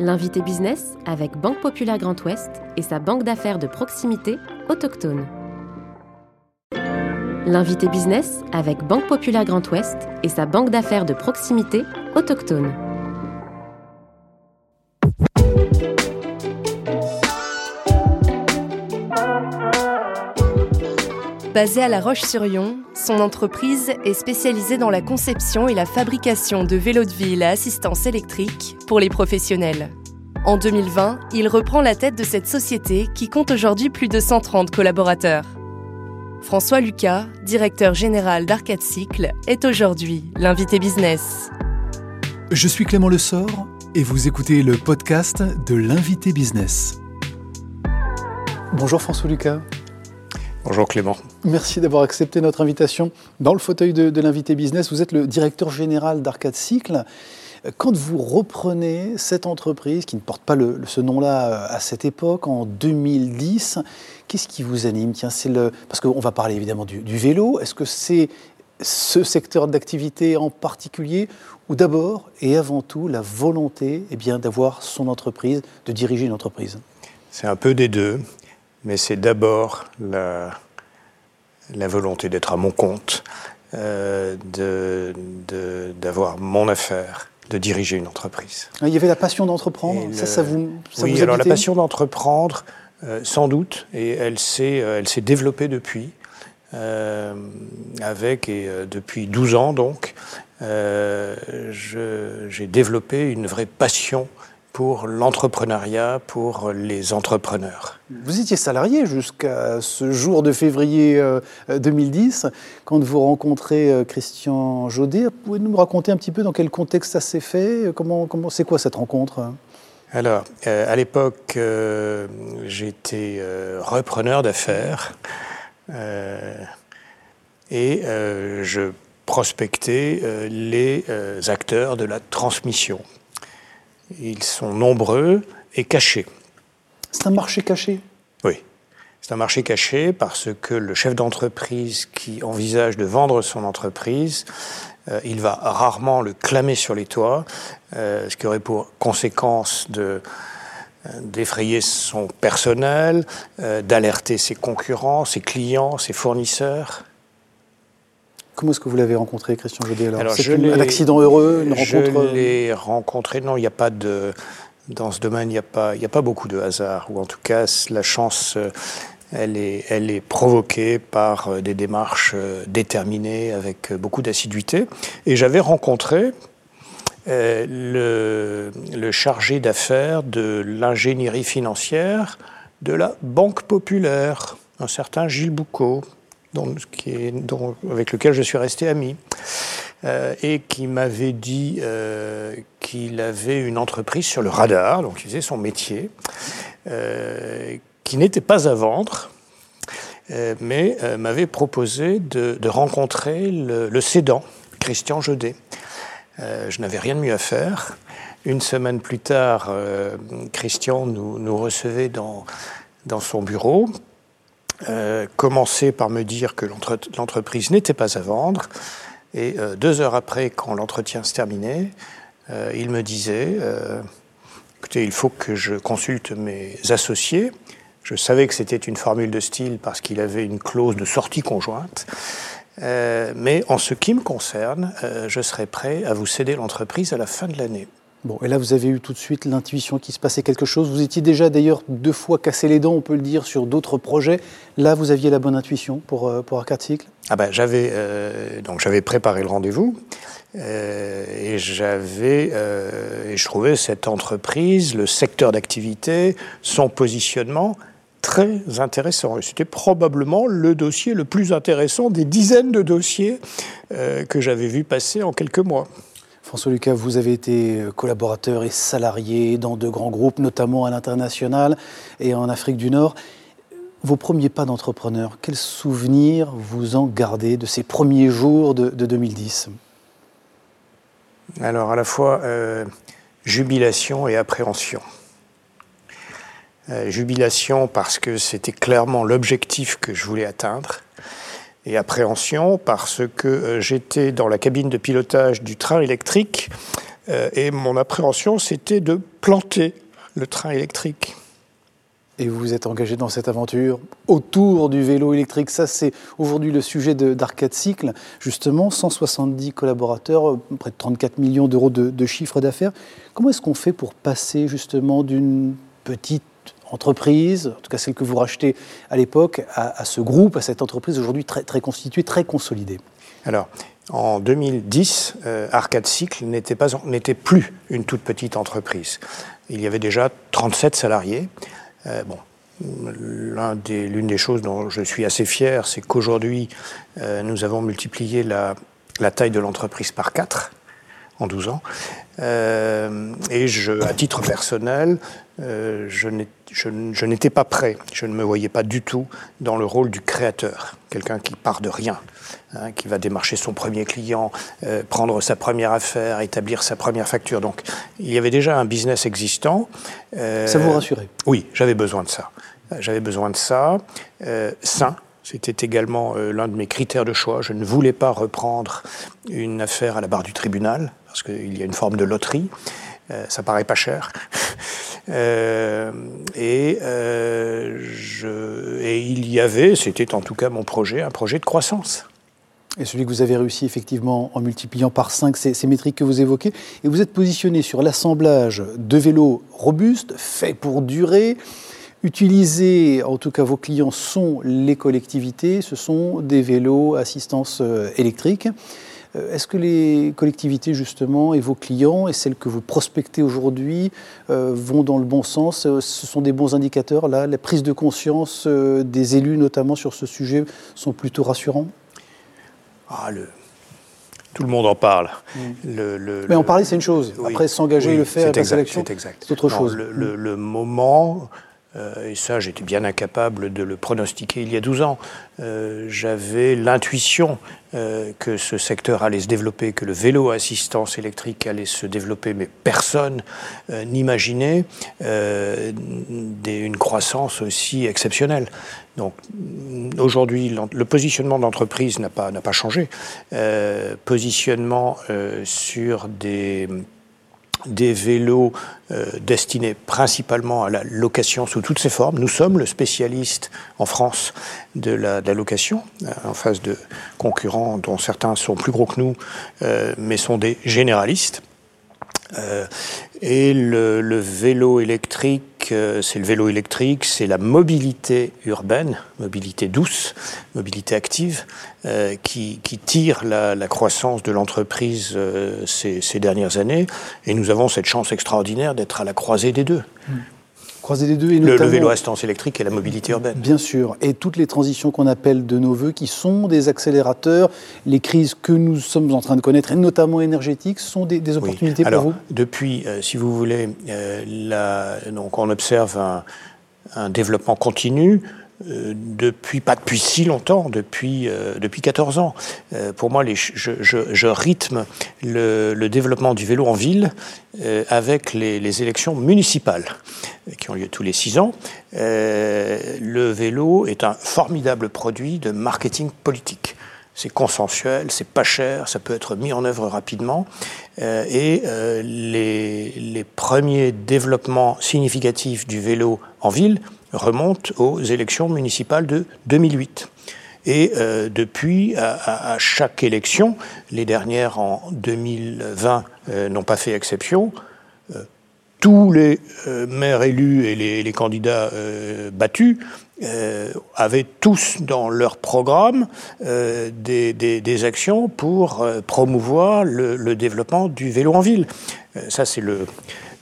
L'invité business avec Banque Populaire Grand Ouest et sa banque d'affaires de proximité autochtone. L'invité business avec Banque Populaire Grand Ouest et sa banque d'affaires de proximité autochtone. Basée à La Roche-sur-Yon, son entreprise est spécialisée dans la conception et la fabrication de vélos de ville à assistance électrique pour les professionnels. En 2020, il reprend la tête de cette société qui compte aujourd'hui plus de 130 collaborateurs. François Lucas, directeur général d'Arcade Cycle, est aujourd'hui l'invité business. Je suis Clément Lessort et vous écoutez le podcast de l'invité business. Bonjour François Lucas. Bonjour Clément. Merci d'avoir accepté notre invitation dans le fauteuil de, l'invité business. Vous êtes le directeur général d'Arcade Cycle. Quand vous reprenez cette entreprise qui ne porte pas ce nom-là euh, à cette époque, en 2010, qu'est-ce qui vous anime? Tiens, c'est le parce qu'on va parler évidemment du, vélo. Est-ce que c'est ce secteur d'activité en particulier ou d'abord et avant tout la volonté eh bien, d'avoir son entreprise, de diriger une entreprise? C'est un peu des deux mais c'est d'abord la, la, volonté d'être à mon compte, euh, d'avoir mon affaire, de diriger une entreprise. Il y avait la passion d'entreprendre, ça, ça vous ça Oui, alors la passion d'entreprendre, euh, sans doute, et elle s'est euh, développée depuis. Euh, avec, et depuis 12 ans donc, j'ai développé une vraie passion pour l'entrepreneuriat, pour les entrepreneurs. Vous étiez salarié jusqu'à ce jour de février 2010, euh, quand vous rencontrez euh, Christian Jaudet. Pouvez-vous nous raconter un petit peu dans quel contexte ça s'est fait comment, comment, C'est quoi cette rencontre Alors, euh, à l'époque, j'étais repreneur d'affaires et je prospectais les acteurs de la transmission. Ils sont nombreux et cachés. C'est un marché caché? Oui. C'est un marché caché parce que le chef d'entreprise qui envisage de vendre son entreprise, euh, il va rarement le clamer sur les toits, euh, ce qui aurait pour conséquence de euh, d'effrayer son personnel, d'alerter ses concurrents, ses clients, ses fournisseurs. Comment est-ce que vous l'avez rencontré, Christian Jaudet alors, C'est un accident heureux, une rencontre Je l'ai rencontré, non, il n'y a pas de... Dans ce domaine, il n'y a, pas, a pas beaucoup de hasard, ou en tout cas, la chance, euh, elle est, elle est provoquée par euh, des démarches euh, déterminées, avec beaucoup d'assiduité. Et j'avais rencontré le, le chargé d'affaires de l'ingénierie financière de la Banque Populaire, un certain Gilles Boucault, avec lequel je suis resté ami, euh, et qui m'avait dit euh, qu'il avait une entreprise sur le radar, donc il faisait son métier, euh, qui n'était pas à vendre, mais m'avait proposé de, rencontrer le, le, cédant, Christian Jodet. je n'avais rien de mieux à faire. Une semaine plus tard, Christian nous, nous recevait dans, dans son bureau euh, commencer par me dire que l'entreprise n'était pas à vendre. Et euh, deux heures après, quand l'entretien se terminait, euh, il me disait écoutez, il faut que je consulte mes associés. Je savais que c'était une formule de style parce qu'il avait une clause de sortie conjointe. mais en ce qui me concerne, je serai prêt à vous céder l'entreprise à la fin de l'année. Bon, et là, vous avez eu tout de suite l'intuition qu'il se passait quelque chose. Vous étiez déjà d'ailleurs deux fois cassé les dents, on peut le dire, sur d'autres projets. Là, vous aviez la bonne intuition pour, euh, pour Arcade ah ben, j'avais, euh, donc j'avais préparé le rendez-vous euh, et j'avais, et je trouvais cette entreprise, le secteur d'activité, son positionnement très intéressant. C'était probablement le dossier le plus intéressant des dizaines de dossiers que j'avais vu passer en quelques mois. François Lucas, vous avez été collaborateur et salarié dans de grands groupes, notamment à l'international et en Afrique du Nord. Vos premiers pas d'entrepreneur, quels souvenirs vous en gardez de ces premiers jours de, 2010 Alors à la fois euh, jubilation et appréhension. Euh, jubilation parce que c'était clairement l'objectif que je voulais atteindre et appréhension parce que euh, j'étais dans la cabine de pilotage du train électrique et mon appréhension, c'était de planter le train électrique. Et vous vous êtes engagé dans cette aventure autour du vélo électrique. Ça, c'est aujourd'hui le sujet d'Arcade Cycle. Justement, 170 collaborateurs, près de 34 millions d'euros de, de chiffre d'affaires. Comment est-ce qu'on fait pour passer justement d'une petite entreprise, en tout cas celle que vous rachetez à l'époque, à, ce groupe, à cette entreprise aujourd'hui très, très constituée, très consolidée Alors, en 2010, euh, Arcade Cycle n'était plus une toute petite entreprise. Il y avait déjà 37 salariés. Euh, bon, l'une des, choses dont je suis assez fier, c'est qu'aujourd'hui, euh, nous avons multiplié la, la taille de l'entreprise par 4 en 12 ans. Euh, et je, à titre personnel, euh, je n'étais pas prêt, je ne me voyais pas du tout dans le rôle du créateur, quelqu'un qui part de rien, hein, qui va démarcher son premier client, euh, prendre sa première affaire, établir sa première facture. Donc il y avait déjà un business existant. ça vous rassurait? Oui, j'avais besoin de ça. J'avais besoin de ça, sain, c'était également l'un de mes critères de choix. Je ne voulais pas reprendre une affaire à la barre du tribunal parce qu'il y a une forme de loterie. Euh, ça paraît pas cher. Euh, et, euh, et il y avait, c'était en tout cas mon projet, un projet de croissance. Et celui que vous avez réussi effectivement en multipliant par 5 ces, ces métriques que vous évoquez. Et vous êtes positionné sur l'assemblage de vélos robustes, faits pour durer. Utilisés, en tout cas vos clients sont les collectivités, ce sont des vélos assistance électrique. Euh, est-ce que les collectivités, justement, et vos clients, et celles que vous prospectez aujourd'hui, euh, vont dans le bon sens euh, Ce sont des bons indicateurs, là La prise de conscience des élus, notamment sur ce sujet, sont plutôt rassurants? Ah, le... Tout le monde en parle. Mm. Mais en parler, c'est une chose. Après, s'engager, le faire, à l'action, c'est autre chose. Le, le moment euh, et ça, j'étais bien incapable de le pronostiquer il y a 12 ans. Euh, j'avais l'intuition euh, que ce secteur allait se développer, que le vélo assistance électrique allait se développer, mais personne n'imaginait une croissance aussi exceptionnelle. Donc aujourd'hui, le positionnement d'entreprise n'a pas, pas changé. positionnement sur des des vélos euh, destinés principalement à la location sous toutes ses formes. Nous sommes le spécialiste en France de la, location, euh, en face de concurrents dont certains sont plus gros que nous, euh, mais sont des généralistes. Et le, vélo électrique, c'est le vélo électrique, c'est la mobilité urbaine, mobilité douce, mobilité active, qui, tire la, croissance de l'entreprise ces, dernières années. Et nous avons cette chance extraordinaire d'être à la croisée des deux. Mmh croiser les deux. Et le, vélo assistance électrique et la mobilité urbaine. Bien sûr. Et toutes les transitions qu'on appelle de nos voeux, qui sont des accélérateurs, les crises que nous sommes en train de connaître, et notamment énergétiques, sont des, opportunités pour vous Depuis, euh, si vous voulez, euh, donc on observe un, un développement continu. Euh, depuis, pas depuis si longtemps, depuis, euh, depuis 14 ans. Euh, pour moi, je, rythme le, développement du vélo en ville avec les, élections municipales qui ont lieu tous les 6 ans. le vélo est un formidable produit de marketing politique. C'est consensuel, c'est pas cher, ça peut être mis en œuvre rapidement. et les premiers développements significatifs du vélo en ville remonte aux élections municipales de 2008. Et euh, depuis, à, chaque élection, les dernières en 2020 euh, n'ont pas fait exception, euh, tous les maires élus et les, candidats battus avaient tous dans leur programme des, actions pour promouvoir le, le, développement du vélo en ville. ça, c'est le,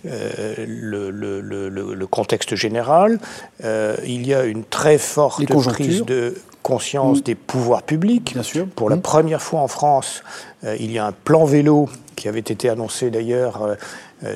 euh, le, le, le, contexte général. Euh, il y a une très forte prise de conscience mm. des pouvoirs publics. Bien sûr. Pour la mm. première fois en France, euh, il y a un plan vélo qui avait été annoncé d'ailleurs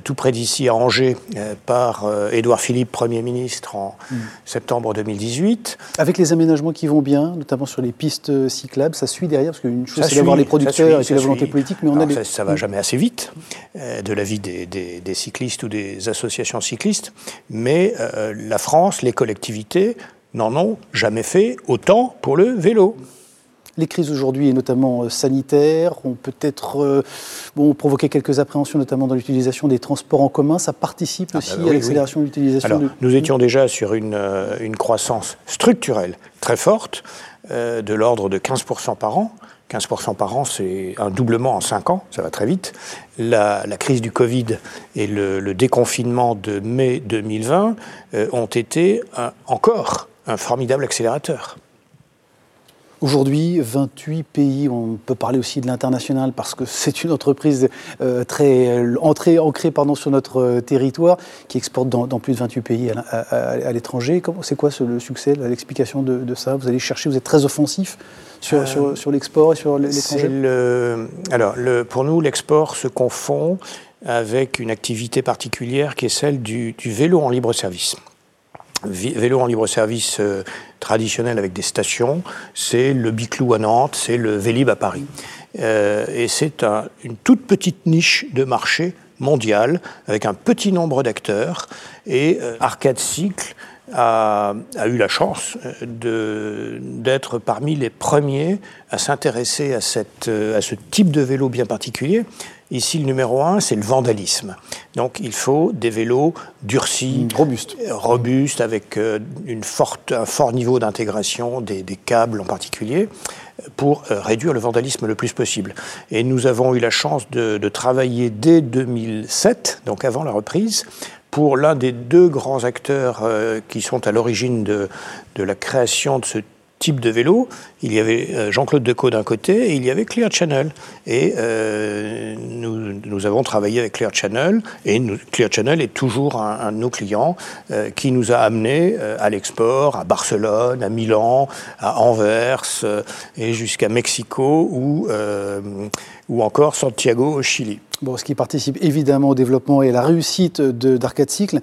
tout près d'ici à Angers euh, par euh, Édouard Philippe, Premier ministre, en hmm. septembre 2018. Avec les aménagements qui vont bien, notamment sur les pistes cyclables, ça suit derrière, parce qu'une chose c'est d'avoir les producteurs et la volonté politique, mais on a Ça ne va jamais assez vite, de l'avis des, des, cyclistes ou des associations cyclistes, mais la France, les collectivités n'en ont jamais fait autant pour le vélo. Les crises aujourd'hui, et notamment euh, sanitaires, ont peut-être euh, bon, provoqué quelques appréhensions, notamment dans l'utilisation des transports en commun. Ça participe ah, aussi bah à l'accélération de l'utilisation. De... Nous étions déjà sur une, euh, une croissance structurelle très forte, de l'ordre de 15% par an. 15% par an, c'est un doublement en 5 ans, ça va très vite. La, crise du Covid et le, déconfinement de mai 2020 ont été encore un formidable accélérateur. Aujourd'hui, 28 pays, on peut parler aussi de l'international parce que c'est une entreprise euh, très entrée, ancrée pardon, sur notre euh, territoire qui exporte dans, plus de 28 pays à, l'étranger. C'est quoi le succès, l'explication de, ça? Vous allez chercher, vous êtes très offensif sur, euh, sur, l'export et sur l'étranger? Alors, le, pour nous, l'export se confond avec une activité particulière qui est celle du, du vélo en libre service vélo en libre service euh, traditionnel avec des stations, c'est le Biclou à Nantes, c'est le Vélib à Paris. Euh, et c'est une toute petite niche de marché mondial avec un petit nombre d'acteurs. Et euh, Arcade Cycle a, eu la chance d'être parmi les premiers à s'intéresser à, à ce type de vélo bien particulier Ici, le numéro un, c'est le vandalisme. Donc, il faut des vélos durcis, mmh, robustes, robustes avec euh, une forte, un fort niveau d'intégration des, câbles en particulier, pour euh, réduire le vandalisme le plus possible. Et nous avons eu la chance de, travailler dès 2007, donc avant la reprise, pour l'un des deux grands acteurs euh, qui sont à l'origine de, la création de ce type de vélo. Il y avait euh, Jean-Claude Decaux d'un côté et il y avait Clear Channel. Et euh, nous, avons travaillé avec Clear Channel et Clear Channel est toujours un, de nos clients qui nous a amenés à l'export, à Barcelone, à Milan, à Anvers et jusqu'à Mexico ou, ou encore Santiago au Chili. Bon, ce qui participe évidemment au développement et à la réussite d'Arcade Cycle.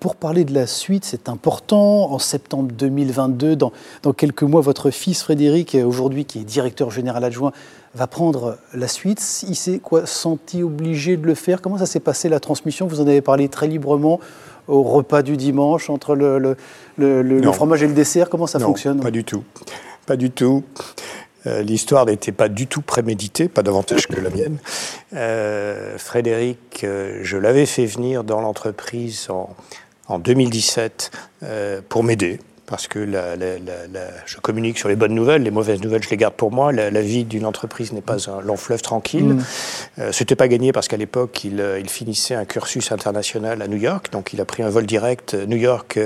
pour parler de la suite, c'est important. En septembre 2022, dans, dans quelques mois, votre fils Frédéric, aujourd'hui qui est directeur général adjoint, va prendre la suite. Il s'est quoi senti obligé de le faire? Comment ça s'est passé la transmission? Vous en avez parlé très librement au repas du dimanche entre le, le, fromage et le dessert. Comment ça non, fonctionne? Pas du tout. Pas du tout. Euh, l'histoire n'était pas du tout préméditée, pas davantage que la mienne. Euh, Frédéric, euh, je l'avais fait venir dans l'entreprise en, en 2017 pour m'aider parce que la, je communique sur les bonnes nouvelles, les mauvaises nouvelles, je les garde pour moi. La, vie d'une entreprise n'est pas un long fleuve tranquille. Mm. Euh, Ce n'était pas gagné parce qu'à l'époque, il, euh, il, finissait un cursus international à New York, donc il a pris un vol direct euh, New York,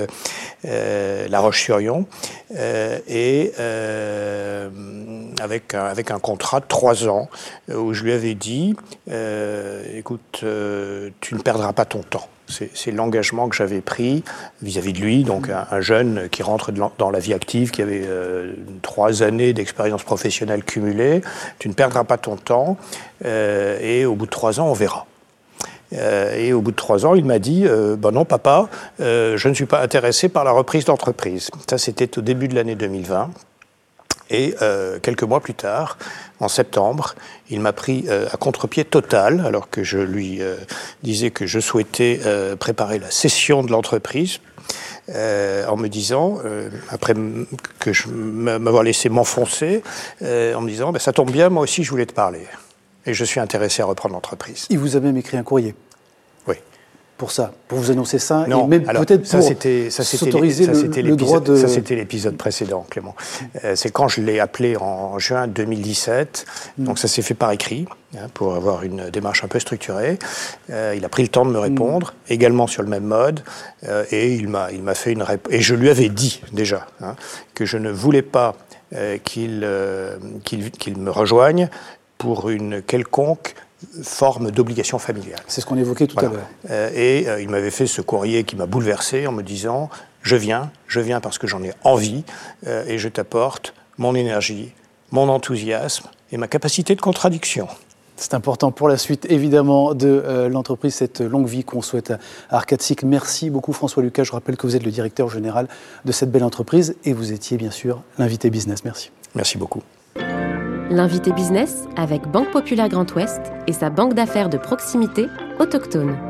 La Roche-sur-Yon, et avec, un, avec un contrat de trois ans où je lui avais dit, écoute, tu ne perdras pas ton temps. C'est l'engagement que j'avais pris vis-à-vis de lui, donc un, jeune qui rentre dans la vie active, qui avait euh, trois années d'expérience professionnelle cumulée. Tu ne perdras pas ton temps euh, et au bout de trois ans, on verra. Euh, et au bout de trois ans, il m'a dit Ben non, papa, je ne suis pas intéressé par la reprise d'entreprise. Ça, c'était au début de l'année 2020. Et quelques mois plus tard, en septembre. Il m'a pris euh, à contre-pied total, alors que je lui euh, disais que je souhaitais euh, préparer la cession de l'entreprise. en me disant, après que m'avoir laissé m'enfoncer, en me disant, ben, ça tombe bien, moi aussi je voulais te parler. Et je suis intéressé à reprendre l'entreprise. Il vous a même écrit un courrier pour ça, pour vous annoncer ça, non, et même peut-être pour s'autoriser le, le droit de... Ça, c'était l'épisode précédent, Clément. Euh, c'est quand je l'ai appelé en juin 2017, mm. donc ça s'est fait par écrit, hein, pour avoir une démarche un peu structurée. Euh, il a pris le temps de me mm. répondre, également sur le même mode, euh, et il m'a, fait une réponse. Et je lui avais dit, déjà, hein, que je ne voulais pas qu'il, qu'il, qu'il me rejoigne pour une quelconque forme d'obligation familiale. C'est ce qu'on évoquait tout à l'heure. Euh, et euh, il m'avait fait ce courrier qui m'a bouleversé en me disant Je viens, je viens parce que j'en ai envie euh, et je t'apporte mon énergie, mon enthousiasme et ma capacité de contradiction. C'est important pour la suite, évidemment, de l'entreprise, cette longue vie qu'on souhaite à Arcade Merci beaucoup, François Lucas. Je rappelle que vous êtes le directeur général de cette belle entreprise et vous étiez, bien sûr, l'invité business. Merci. Merci beaucoup. L'invité business avec Banque Populaire Grand Ouest et sa banque d'affaires de proximité autochtone.